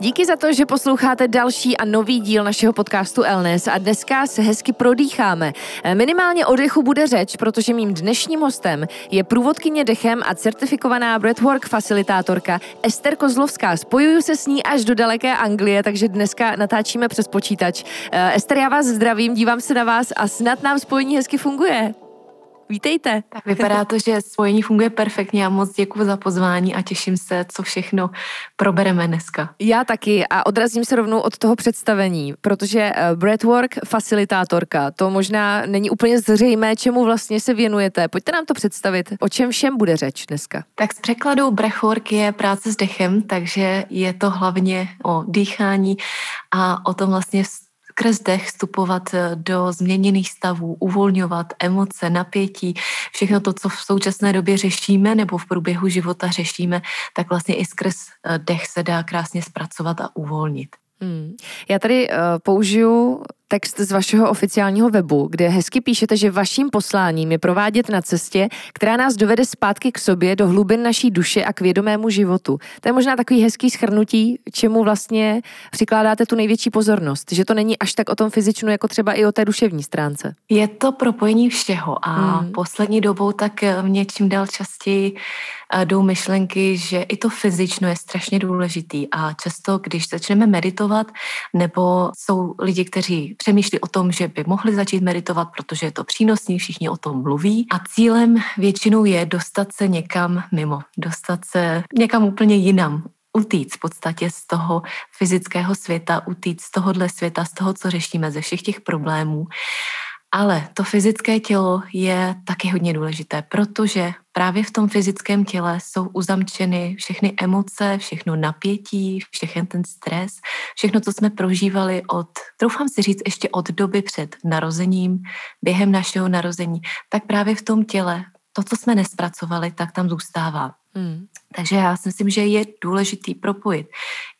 Díky za to, že posloucháte další a nový díl našeho podcastu Elnes a dneska se hezky prodýcháme. Eh, minimálně o dechu bude řeč, protože mým dnešním hostem je průvodkyně dechem a certifikovaná breathwork facilitátorka Ester Kozlovská. Spojuju se s ní až do daleké Anglie, takže dneska natáčíme přes počítač. Eh, Ester, já vás zdravím, dívám se na vás a snad nám spojení hezky funguje. Vítejte. Tak vypadá to, že spojení funguje perfektně a moc děkuji za pozvání a těším se, co všechno probereme dneska. Já taky a odrazím se rovnou od toho představení, protože eh, breathwork facilitátorka, to možná není úplně zřejmé, čemu vlastně se věnujete. Pojďte nám to představit, o čem všem bude řeč dneska. Tak z překladu breathwork je práce s dechem, takže je to hlavně o dýchání a o tom vlastně skrz dech vstupovat eh, do změněných stavů, uvolňovat emoce, napětí, všechno to, co v současné době řešíme nebo v průběhu života řešíme, tak vlastně i skrz eh, dech se dá krásně zpracovat a uvolnit. Hmm. Já tady uh, použiju text z vašeho oficiálního webu, kde hezky píšete, že vaším posláním je provádět na cestě, která nás dovede zpátky k sobě, do hlubin naší duše a k vědomému životu. To je možná takový hezký schrnutí, čemu vlastně přikládáte tu největší pozornost, že to není až tak o tom fyzičnu, jako třeba i o té duševní stránce. Je to propojení všeho a hmm. poslední dobou tak mě čím dál častěji jdou myšlenky, že i to fyzično je strašně důležitý a často, když začneme meditovat, nebo jsou lidi, kteří přemýšlí o tom, že by mohli začít meditovat, protože je to přínosný, všichni o tom mluví. A cílem většinou je dostat se někam mimo, dostat se někam úplně jinam, utíct v podstatě z toho fyzického světa, utíct z tohohle světa, z toho, co řešíme, ze všech těch problémů. Ale to fyzické tělo je taky hodně důležité, protože právě v tom fyzickém těle jsou uzamčeny všechny emoce, všechno napětí, všechny ten stres, všechno, co jsme prožívali od, troufám si říct, ještě od doby před narozením, během našeho narození, tak právě v tom těle, to, co jsme nespracovali, tak tam zůstává. Hmm. Takže já si myslím, že je důležitý propojit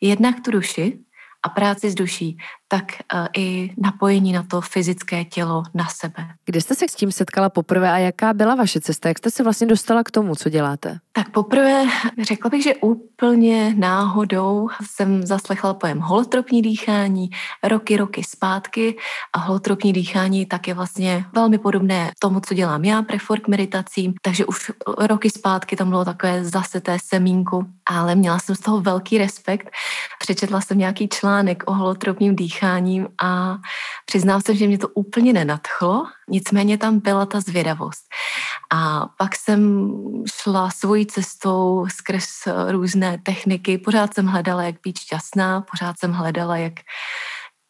jednak tu duši, a práci s duší, tak uh, i napojení na to fyzické tělo na sebe. Kde jste se s tím setkala poprvé a jaká byla vaše cesta? Jak jste se vlastně dostala k tomu, co děláte? Tak poprvé řekla bych, že úplně náhodou jsem zaslechla pojem holotropní dýchání roky, roky zpátky a holotropní dýchání tak je vlastně velmi podobné tomu, co dělám já, prefork meditacím, takže už roky zpátky tam bylo takové zaseté semínku, ale měla jsem z toho velký respekt. Přečetla jsem nějaký článek o holotropním dýcháním a přiznám se, že mě to úplně nenadchlo, nicméně tam byla ta zvědavost. A pak jsem šla svojí cestou skrz různé techniky, pořád jsem hledala, jak být šťastná, pořád jsem hledala, jak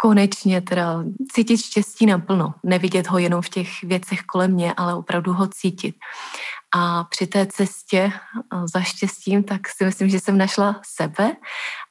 konečně teda cítit štěstí naplno. Nevidět ho jenom v těch věcech kolem mě, ale opravdu ho cítit. A při té cestě za štěstím, tak si myslím, že jsem našla sebe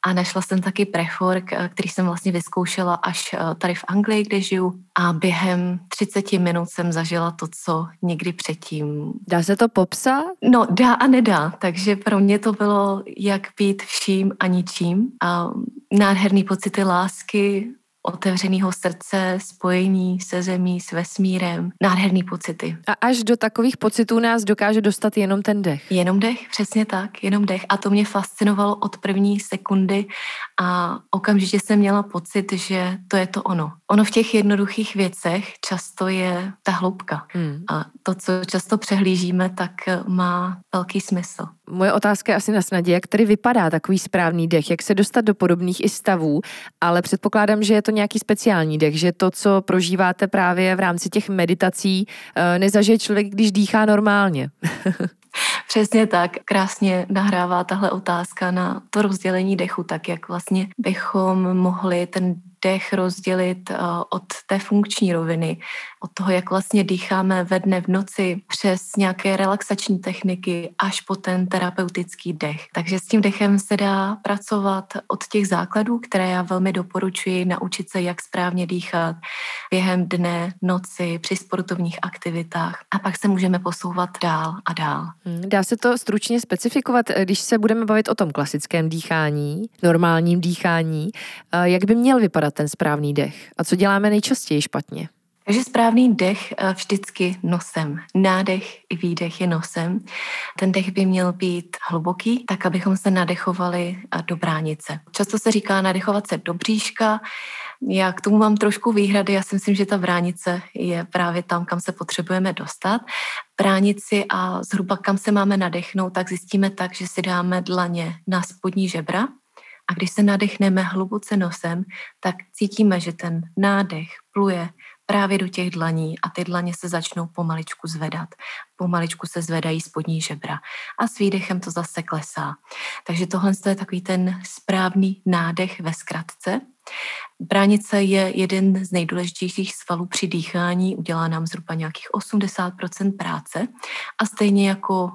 a našla jsem taky prefork, který jsem vlastně vyzkoušela až tady v Anglii, kde žiju. A během 30 minut jsem zažila to, co nikdy předtím. Dá se to popsat? No, dá a nedá. Takže pro mě to bylo jak být vším a ničím. A nádherný pocity lásky, otevřeného srdce, spojení se zemí, s vesmírem, nádherný pocity. A až do takových pocitů nás dokáže dostat jenom ten dech. Jenom dech, přesně tak, jenom dech. A to mě fascinovalo od první sekundy a okamžitě jsem měla pocit, že to je to ono. Ono v těch jednoduchých věcech často je ta hloubka. Hmm. A to, co často přehlížíme, tak má velký smysl. Moje otázka je asi na snadě, jak tedy vypadá takový správný dech, jak se dostat do podobných i stavů, ale předpokládám, že je to nějaký speciální dech, že to, co prožíváte právě v rámci těch meditací, eh, nezažije člověk, když dýchá normálně. Přesně tak. Krásně nahrává tahle otázka na to rozdělení dechu, tak jak vlastně bychom mohli ten dech rozdělit eh, od té funkční roviny, od toho, jak vlastně dýcháme ve dne v noci přes nějaké relaxační techniky až po ten terapeutický dech. Takže s tím dechem se dá pracovat od těch základů, které já velmi doporučuji, naučit se, jak správně dýchat během dne, noci, při sportovních aktivitách a pak se můžeme posouvat dál a dál. Hmm, dá se to stručně specifikovat, když se budeme bavit o tom klasickém dýchání, normálním dýchání, eh, jak by měl vypadat ten správný dech? A co děláme nejčastěji špatně? Takže správný dech eh, vždycky nosem. Nádech i výdech je nosem. Ten dech by měl být hluboký, tak abychom se nadechovali eh, do bránice. Často se říká nadechovat se do bříška. Já k tomu mám trošku výhrady. Já si myslím, že ta bránice je právě tam, kam se potřebujeme dostat. Bránici a zhruba kam se máme nadechnout, tak zjistíme tak, že si dáme dlaně na spodní žebra, a když se nadechneme hluboce nosem, tak cítíme, že ten nádech pluje právě do těch dlaní a ty dlaně se začnou pomaličku zvedat. Pomaličku se zvedají spodní žebra a s výdechem to zase klesá. Takže tohle je takový ten správný nádech ve zkratce. Bránice je jeden z nejdůležitějších svalů při dýchání, udělá nám zhruba nějakých 80% práce a stejně jako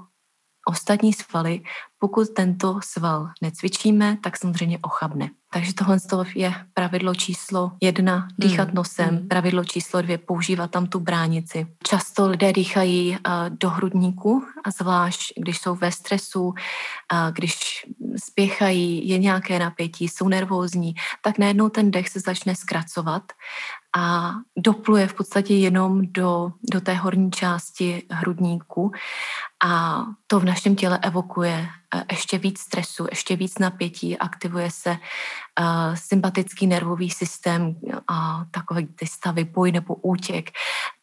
ostatní svaly, pokud tento sval necvičíme, tak samozřejmě ochabne. Takže tohle je pravidlo číslo jedna, dýchat mm. nosem, mm. pravidlo číslo dvě, používat tam tu bránici. Často lidé dýchají uh, do hrudníku, a zvlášť když jsou ve stresu, uh, když spěchají, je nějaké napětí, jsou nervózní, tak najednou ten dech se začne zkracovat a dopluje v podstatě jenom do, do té horní části hrudníku a to v našem těle evokuje Eh, ještě víc stresu, ještě víc napětí, aktivuje se uh, sympatický nervový systém a takové ty stavy boj nebo útěk,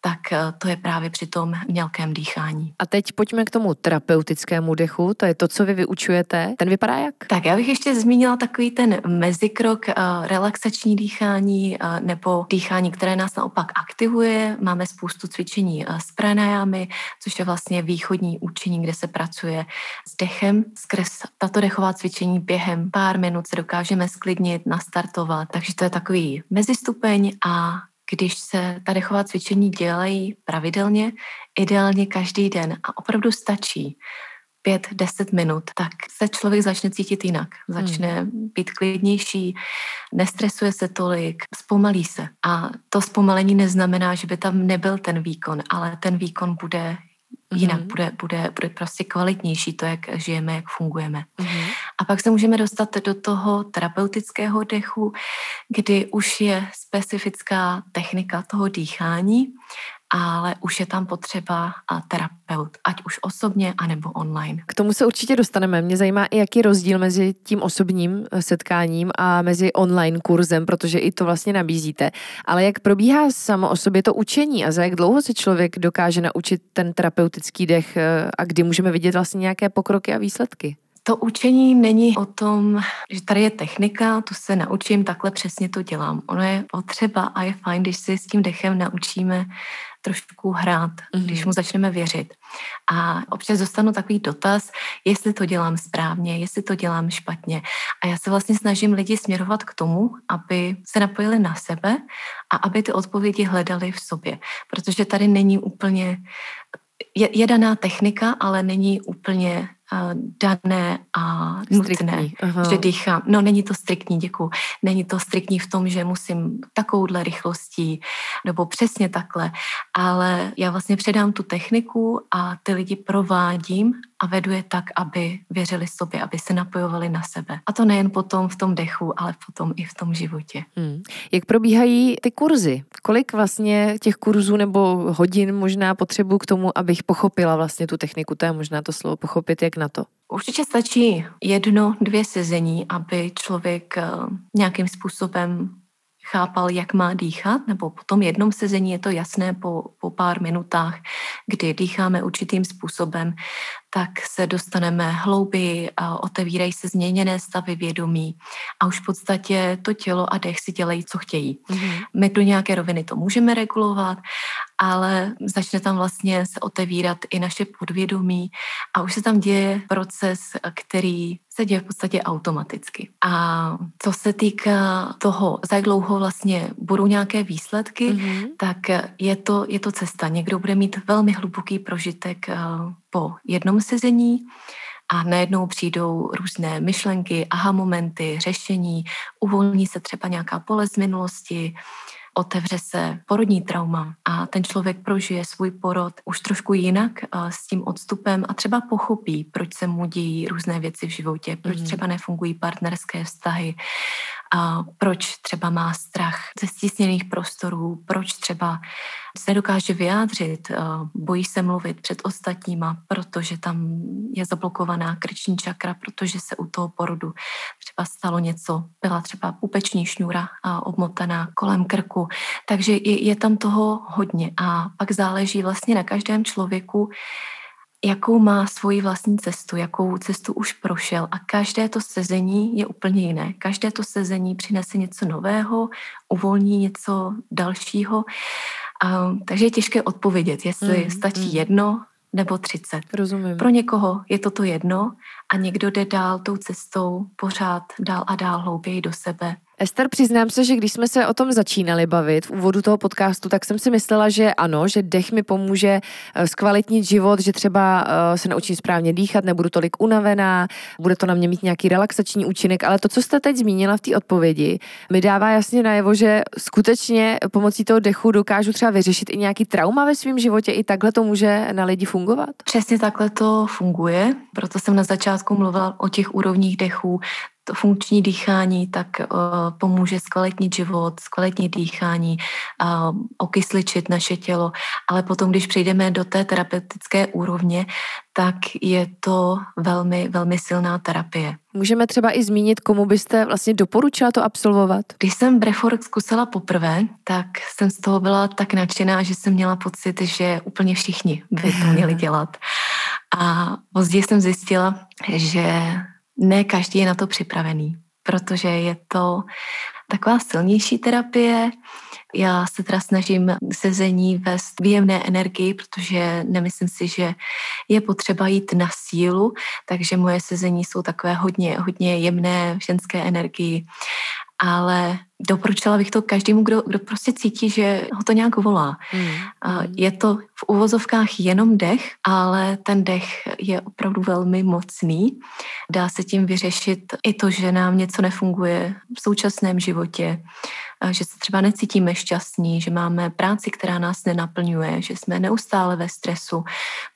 tak uh, to je právě při tom mělkém dýchání. A teď pojďme k tomu terapeutickému dechu, to je to, co vy vyučujete. Ten vypadá jak? Tak já bych ještě zmínila takový ten mezikrok, uh, relaxační dýchání uh, nebo dýchání, které nás naopak aktivuje. Máme spoustu cvičení uh, s pranayami, což je vlastně východní učení, kde se pracuje s dechem, skrz tato dechová cvičení během pár minut se dokážeme sklidnit, nastartovat. Takže to je takový mezistupeň a když se ta dechová cvičení dělají pravidelně, ideálně každý den a opravdu stačí 5-10 minut, tak se člověk začne cítit jinak. Začne hmm. být klidnější, nestresuje se tolik, zpomalí se. A to zpomalení neznamená, že by tam nebyl ten výkon, ale ten výkon bude Jinak mm-hmm. bude, bude, bude prostě kvalitnější to, jak žijeme, jak fungujeme. Mm-hmm. A pak se můžeme dostat do toho terapeutického dechu, kdy už je specifická technika toho dýchání ale už je tam potřeba terapeut, ať už osobně, anebo online. K tomu se určitě dostaneme. Mě zajímá i, jaký je rozdíl mezi tím osobním eh, setkáním a mezi online kurzem, protože i to vlastně nabízíte. Ale jak probíhá samo o sobě to učení a za jak dlouho se člověk dokáže naučit ten terapeutický dech eh, a kdy můžeme vidět vlastně nějaké pokroky a výsledky? To učení není o tom, že tady je technika, tu se naučím, takhle přesně to dělám. Ono je potřeba a je fajn, když si s tím dechem naučíme trošku hrát, mm-hmm. když mu začneme věřit. A občas dostanu takový dotaz, jestli to dělám správně, jestli to dělám špatně. A já se vlastně snažím lidi směrovat k tomu, aby se napojili na sebe a aby ty odpovědi hledali v sobě. Protože tady není úplně je, je daná technika, ale není úplně dané a nutné, že dýchám. No, není to striktní, děkuji. Není to striktní v tom, že musím takovouhle rychlostí nebo přesně takhle, ale já vlastně předám tu techniku a ty lidi provádím a vedu je tak, aby věřili sobě, aby se napojovali na sebe. A to nejen potom v tom dechu, ale potom i v tom životě. Hmm. Jak probíhají ty kurzy? Kolik vlastně těch kurzů nebo hodin možná potřebuji k tomu, abych pochopila vlastně tu techniku? To je možná to slovo pochopit, jak na to. Určitě stačí jedno, dvě sezení, aby člověk eh, nějakým způsobem chápal, jak má dýchat, nebo po tom jednom sezení je to jasné po, po pár minutách, kdy dýcháme určitým způsobem, tak se dostaneme hlouběji a otevírají se změněné stavy vědomí a už v podstatě to tělo a dech si dělají, co chtějí. Mm-hmm. My do nějaké roviny to můžeme regulovat, ale začne tam vlastně se otevírat i naše podvědomí a už se tam děje proces, který se děje v podstatě automaticky. A co se týká toho, za jak dlouho vlastně budou nějaké výsledky, mm-hmm. tak je to, je to cesta. Někdo bude mít velmi hluboký prožitek eh, po jednom sezení a najednou přijdou různé myšlenky, aha momenty, řešení, uvolní se třeba nějaká pole z minulosti, otevře se porodní trauma a ten člověk prožije svůj porod už trošku jinak s tím odstupem a třeba pochopí, proč se mu dějí různé věci v životě, proč mm. třeba nefungují partnerské vztahy, a proč třeba má strach ze stísněných prostorů, proč třeba se dokáže vyjádřit, bojí se mluvit před ostatníma, protože tam je zablokovaná krční čakra, protože se u toho porodu třeba stalo něco, byla třeba pupeční šňůra obmotaná kolem krku, takže je, je tam toho hodně. A pak záleží vlastně na každém člověku, jakou má svoji vlastní cestu, jakou cestu už prošel a každé to sezení je úplně jiné. Každé to sezení přinese něco nového, uvolní něco dalšího. A, takže je těžké odpovědět, jestli mm, stačí mm. jedno nebo třicet. Rozumím. Pro někoho je toto jedno a někdo jde dál tou cestou pořád dál a dál hlouběji do sebe Ester, přiznám se, že když jsme se o tom začínali bavit v úvodu toho podcastu, tak jsem si myslela, že ano, že dech mi pomůže eh, zkvalitnit život, že třeba eh, se naučím správně dýchat, nebudu tolik unavená, bude to na mě mít nějaký relaxační účinek, ale to, co jste teď zmínila v té odpovědi, mi dává jasně najevo, že skutečně pomocí toho dechu dokážu třeba vyřešit i nějaký trauma ve svém životě, i takhle to může na lidi fungovat? Přesně takhle to funguje, proto jsem na začátku mluvila o těch úrovních dechů, to funkční dýchání tak uh, pomůže zkvalitnit život, zkvalitnit dýchání, uh, okysličit naše tělo, ale potom, když přejdeme do té terapeutické úrovně, tak je to velmi, velmi silná terapie. Můžeme třeba i zmínit, komu byste vlastně doporučila to absolvovat? Když jsem Brefork zkusila poprvé, tak jsem z toho byla tak nadšená, že jsem měla pocit, že úplně všichni by to měli dělat. A později jsem zjistila, že ne každý je na to připravený, protože je to taková silnější terapie. Já se teda snažím sezení vést výjemné energii, protože nemyslím si, že je potřeba jít na sílu, takže moje sezení jsou takové hodně, hodně jemné ženské energii ale doporučila bych to každému, kdo, kdo prostě cítí, že ho to nějak volá. Mm. Je to v uvozovkách jenom dech, ale ten dech je opravdu velmi mocný. Dá se tím vyřešit i to, že nám něco nefunguje v současném životě, že se třeba necítíme šťastní, že máme práci, která nás nenaplňuje, že jsme neustále ve stresu,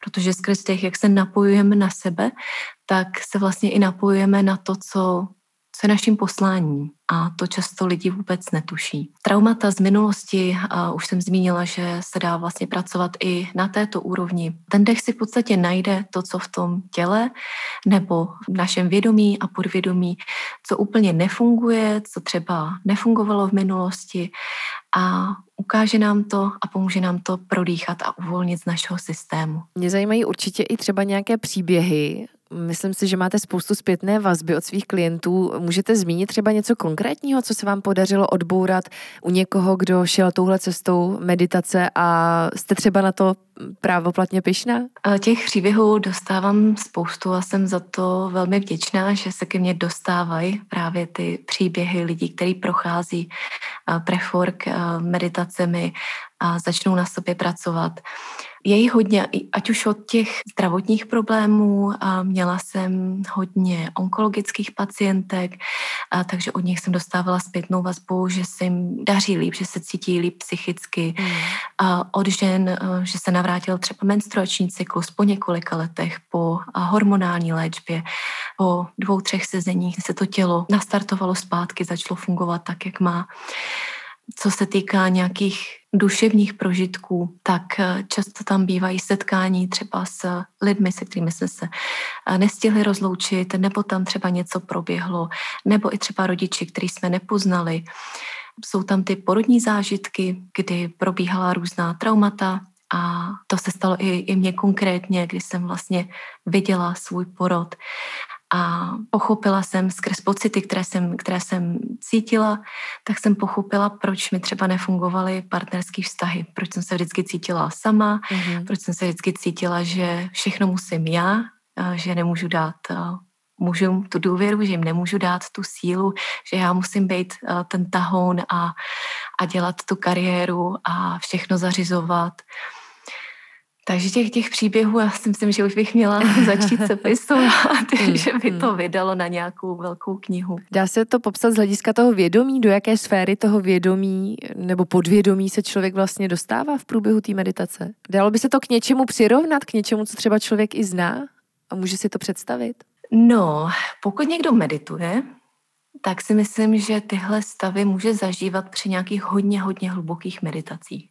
protože skrz těch, jak se napojujeme na sebe, tak se vlastně i napojujeme na to, co co je naším posláním a to často lidi vůbec netuší. Traumata z minulosti, a už jsem zmínila, že se dá vlastně pracovat i na této úrovni. Ten dech si v podstatě najde to, co v tom těle nebo v našem vědomí a podvědomí, co úplně nefunguje, co třeba nefungovalo v minulosti a ukáže nám to a pomůže nám to prodýchat a uvolnit z našeho systému. Mě zajímají určitě i třeba nějaké příběhy Myslím si, že máte spoustu zpětné vazby od svých klientů. Můžete zmínit třeba něco konkrétního, co se vám podařilo odbourat u někoho, kdo šel touhle cestou meditace a jste třeba na to právoplatně pyšná? Těch příběhů dostávám spoustu a jsem za to velmi vděčná, že se ke mně dostávají právě ty příběhy lidí, kteří prochází prefork meditacemi a začnou na sobě pracovat. Je jí hodně, ať už od těch zdravotních problémů, a měla jsem hodně onkologických pacientek, a takže od nich jsem dostávala zpětnou vazbu, že se jim daří líp, že se cítí líp psychicky. Mm. A od žen, že se navrátil třeba menstruační cyklus po několika letech, po hormonální léčbě, po dvou, třech sezeních se to tělo nastartovalo zpátky, začalo fungovat tak, jak má. Co se týká nějakých duševních prožitků, tak eh, často tam bývají setkání třeba s lidmi, se kterými jsme se eh, nestihli rozloučit, nebo tam třeba něco proběhlo, nebo i třeba rodiči, který jsme nepoznali. Jsou tam ty porodní zážitky, kdy probíhala různá traumata, a to se stalo i, i mně konkrétně, kdy jsem vlastně viděla svůj porod a pochopila jsem skrz pocity, které jsem, které jsem cítila, tak jsem pochopila, proč mi třeba nefungovaly partnerské vztahy, proč jsem se vždycky cítila sama, mm-hmm. proč jsem se vždycky cítila, že všechno musím já, že nemůžu dát mužům tu důvěru, že jim nemůžu dát tu sílu, že já musím být ten tahoun a, a dělat tu kariéru a všechno zařizovat. Takže těch, těch příběhů, já si myslím, že už bych měla začít se pisovat, mm, že by to mm. vydalo na nějakou velkou knihu. Dá se to popsat z hlediska toho vědomí, do jaké sféry toho vědomí nebo podvědomí se člověk vlastně dostává v průběhu té meditace? Dalo by se to k něčemu přirovnat, k něčemu, co třeba člověk i zná a může si to představit? No, pokud někdo medituje, tak si myslím, že tyhle stavy může zažívat při nějakých hodně, hodně hlubokých meditacích.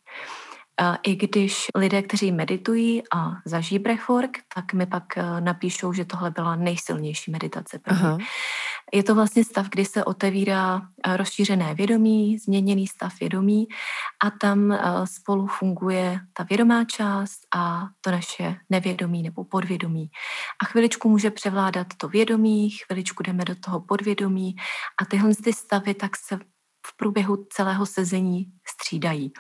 I když lidé, kteří meditují a zažijí breathwork, tak mi pak eh, napíšou, že tohle byla nejsilnější meditace pro Aha. Je to vlastně stav, kdy se otevírá eh, rozšířené vědomí, změněný stav vědomí a tam eh, spolu funguje ta vědomá část a to naše nevědomí nebo podvědomí. A chviličku může převládat to vědomí, chviličku jdeme do toho podvědomí a tyhle ty stavy tak se v průběhu celého sezení střídají.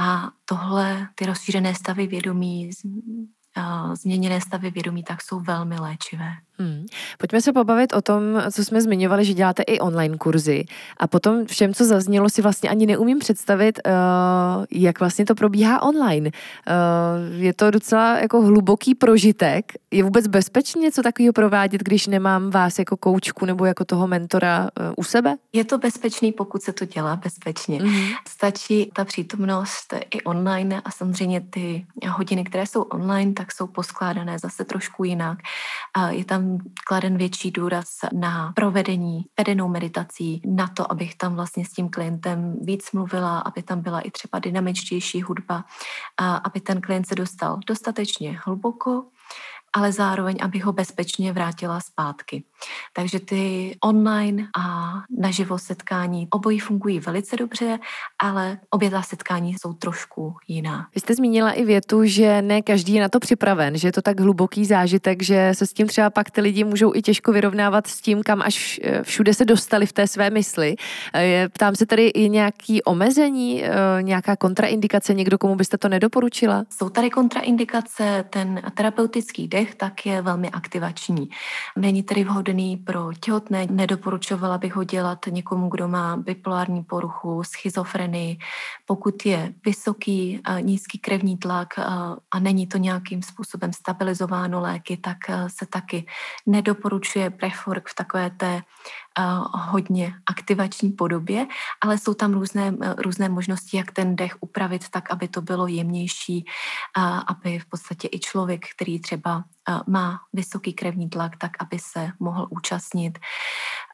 A tohle, ty rozšířené stavy vědomí, změněné stavy vědomí, tak jsou velmi léčivé. Hmm. Pojďme se pobavit o tom, co jsme zmiňovali, že děláte i online kurzy. A potom všem, co zaznělo, si vlastně ani neumím představit, uh, jak vlastně to probíhá online. Uh, je to docela jako hluboký prožitek. Je vůbec bezpečně něco takového provádět, když nemám vás jako koučku nebo jako toho mentora uh, u sebe? Je to bezpečný, pokud se to dělá bezpečně. Mm-hmm. Stačí ta přítomnost i online a samozřejmě ty hodiny, které jsou online, tak jsou poskládané zase trošku jinak. Uh, je tam kladen větší důraz na provedení vedenou meditací, na to, abych tam vlastně s tím klientem víc mluvila, aby tam byla i třeba dynamičtější hudba, a aby ten klient se dostal dostatečně hluboko ale zároveň, aby ho bezpečně vrátila zpátky. Takže ty online a naživo setkání obojí fungují velice dobře, ale obě ta setkání jsou trošku jiná. Vy jste zmínila i větu, že ne každý je na to připraven, že je to tak hluboký zážitek, že se s tím třeba pak ty lidi můžou i těžko vyrovnávat s tím, kam až všude se dostali v té své mysli. Ptám se tady i nějaký omezení, eh, nějaká kontraindikace, někdo, komu byste to nedoporučila? Jsou tady kontraindikace, ten terapeutický dech dech, tak je velmi aktivační. Není tedy vhodný pro těhotné, nedoporučovala bych ho dělat někomu, kdo má bipolární poruchu, schizofrenii. Pokud je vysoký, nízký krevní tlak a není to nějakým způsobem stabilizováno léky, tak se taky nedoporučuje prefork v takové té hodně aktivační podobě, ale jsou tam různé, různé možnosti, jak ten dech upravit tak, aby to bylo jemnější, aby v podstatě i člověk, který třeba má vysoký krevní tlak, tak aby se mohl účastnit.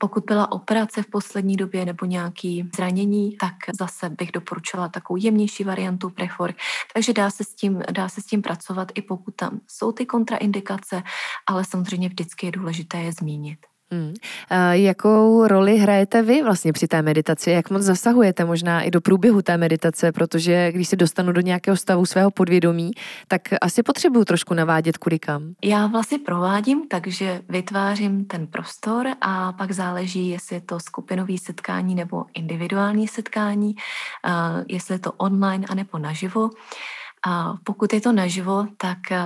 Pokud byla operace v poslední době nebo nějaký zranění, tak zase bych doporučila takovou jemnější variantu Prefor. Takže dá se, s tím, dá se s tím pracovat, i pokud tam jsou ty kontraindikace, ale samozřejmě vždycky je důležité je zmínit. Hmm. Jakou roli hrajete vy vlastně při té meditaci? Jak moc zasahujete možná i do průběhu té meditace? Protože když se dostanu do nějakého stavu svého podvědomí, tak asi potřebuju trošku navádět kudy kam. Já vlastně provádím, takže vytvářím ten prostor a pak záleží, jestli je to skupinový setkání nebo individuální setkání, jestli je to online anebo naživo. A pokud je to naživo, tak eh,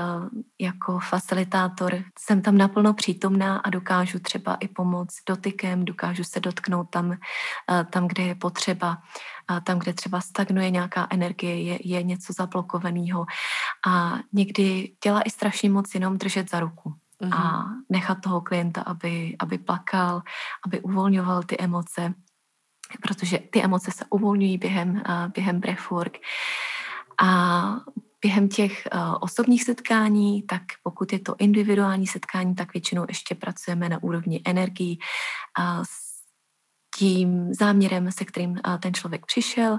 jako facilitátor jsem tam naplno přítomná a dokážu třeba i pomoct dotykem, dokážu se dotknout tam, eh, tam kde je potřeba, tam, kde třeba stagnuje nějaká energie, je, je něco zablokovaného. A někdy dělá i strašně moc jenom držet za ruku mm-hmm. a mhm. nechat toho klienta, aby, aby plakal, aby uvolňoval ty emoce, protože ty emoce se uvolňují během, eh, během breathwork. A během těch uh, osobních setkání, tak pokud je to individuální setkání, tak většinou ještě pracujeme na úrovni energií uh, s tím záměrem, se kterým uh, ten člověk přišel.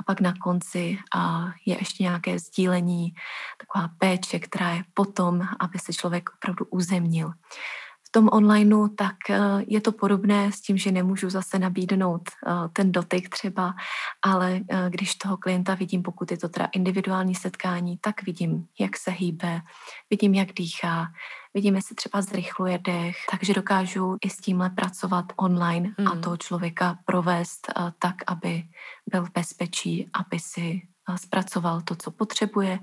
A pak na konci uh, je ještě nějaké sdílení, taková péče, která je potom, aby se člověk opravdu uzemnil v tom onlineu, tak eh, je to podobné s tím, že nemůžu zase nabídnout eh, ten dotyk třeba, ale eh, když toho klienta vidím, pokud je to teda individuální setkání, tak vidím, jak se hýbe, vidím, jak dýchá, vidím, jestli třeba zrychluje dech, takže dokážu i s tímhle pracovat online mm. a toho člověka provést tak, aby byl v bezpečí, aby si zpracoval to, co potřebuje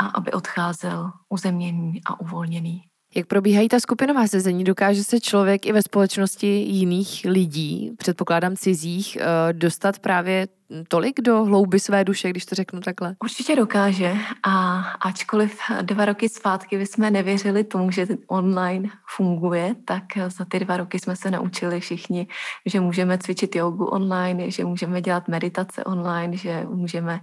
a aby odcházel uzemněný a uvolněný. Jak probíhají ta skupinová sezení? Dokáže se člověk i ve společnosti jiných lidí, předpokládám cizích, eh, dostat právě tolik do hlouby své duše, když to řeknu takhle? Určitě dokáže a ačkoliv dva roky zpátky jsme nevěřili tomu, že online funguje, tak za ty dva roky jsme se naučili všichni, že můžeme cvičit jogu online, že můžeme dělat meditace online, že můžeme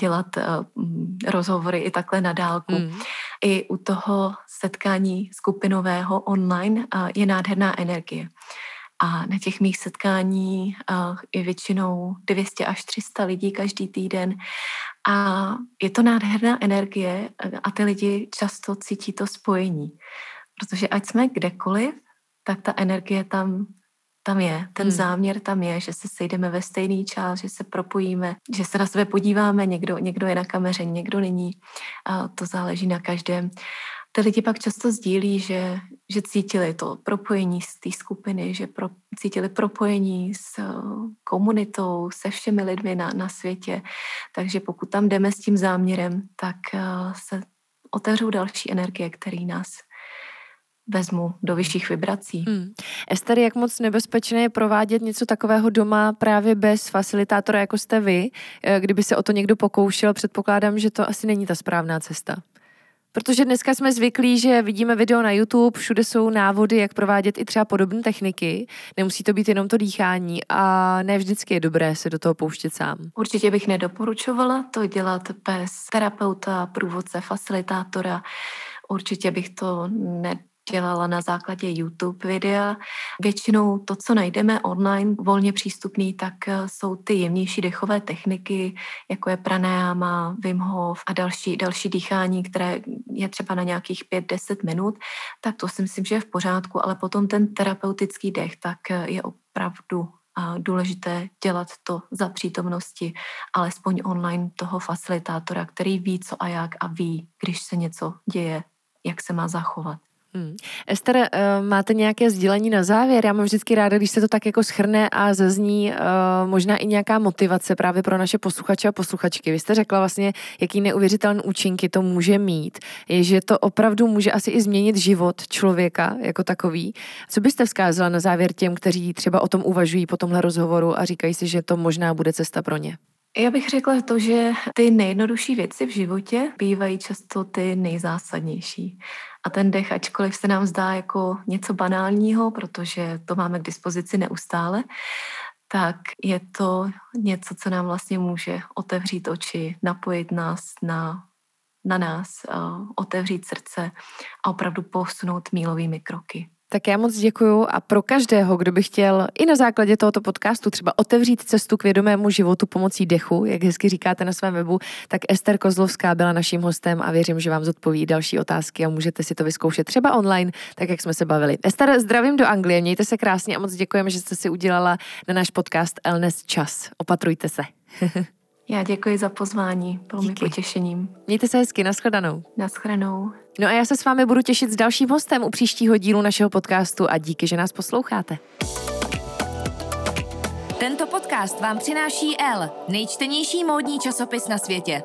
dělat uh, rozhovory i takhle na dálku. Mm. I u toho setkání skupinového online uh, je nádherná energie. A na těch mých setkání je většinou 200 až 300 lidí každý týden. A je to nádherná energie a ty lidi často cítí to spojení. Protože ať jsme kdekoliv, tak ta energie tam tam je, ten hmm. záměr tam je, že se sejdeme ve stejný čas, že se propojíme, že se na sebe podíváme, někdo, někdo je na kameře, někdo není, a to záleží na každém. Ty lidi pak často sdílí, že, že cítili to propojení z té skupiny, že pro, cítili propojení s eh, komunitou, se všemi lidmi na, na světě. Takže pokud tam jdeme s tím záměrem, tak uh, se otevřou další energie, které nás vezmu do vyšších vibrací. Hmm. Ester, jak moc nebezpečné je provádět něco takového doma právě bez facilitátora, jako jste vy? Eh, kdyby se o to někdo pokoušel, předpokládám, že to asi není ta správná cesta. Protože dneska jsme zvyklí, že vidíme video na YouTube, všude jsou návody, jak provádět i třeba podobné techniky. Nemusí to být jenom to dýchání a ne vždycky je dobré se do toho pouštět sám. Určitě bych nedoporučovala to dělat bez terapeuta, průvodce, facilitátora. Určitě bych to ne, dělala na základě YouTube videa. Většinou to, co najdeme online, volně přístupný, tak eh, jsou ty jemnější dechové techniky, jako je pranayama, Wim Hof a další, další dýchání, které je třeba na nějakých 5-10 minut, tak to si myslím, že je v pořádku, ale potom ten terapeutický dech, tak eh, je opravdu důležité dělat to za přítomnosti, alespoň online toho facilitátora, který ví, co a jak a ví, když se něco děje, jak se má zachovat. Hmm. Ester, uh, máte nějaké sdělení na závěr? Já mám vždycky ráda, když se to tak jako schrne a zazní uh, možná i nějaká motivace právě pro naše posluchače a posluchačky. Vy jste řekla vlastně, jaký neuvěřitelný účinky to může mít, je, že to opravdu může asi i změnit život člověka jako takový. Co byste vzkázala na závěr těm, kteří třeba o tom uvažují po tomhle rozhovoru a říkají si, že to možná bude cesta pro ně? Já bych řekla to, že ty nejjednodušší věci v životě bývají často ty nejzásadnější. A ten dech, ačkoliv se nám zdá jako něco banálního, protože to máme k dispozici neustále, tak je to něco, co nám vlastně může otevřít oči, napojit nás na, na nás, otevřít srdce a opravdu posunout mílovými kroky. Tak já moc děkuju a pro každého, kdo by chtěl i na základě tohoto podcastu třeba otevřít cestu k vědomému životu pomocí dechu, jak hezky říkáte na svém webu, tak Ester Kozlovská byla naším hostem a věřím, že vám zodpoví další otázky a můžete si to vyzkoušet třeba online, tak jak jsme se bavili. Ester, zdravím do Anglie, mějte se krásně a moc děkujeme, že jste si udělala na náš podcast Elnes čas. Opatrujte se. Já děkuji za pozvání, bylo Díky. mi potěšením. Mějte se hezky, nashledanou. Nashledanou. No a já se s vámi budu těšit s dalším hostem u příštího dílu našeho podcastu a díky, že nás posloucháte. Tento podcast vám přináší L, nejčtenější módní časopis na světě.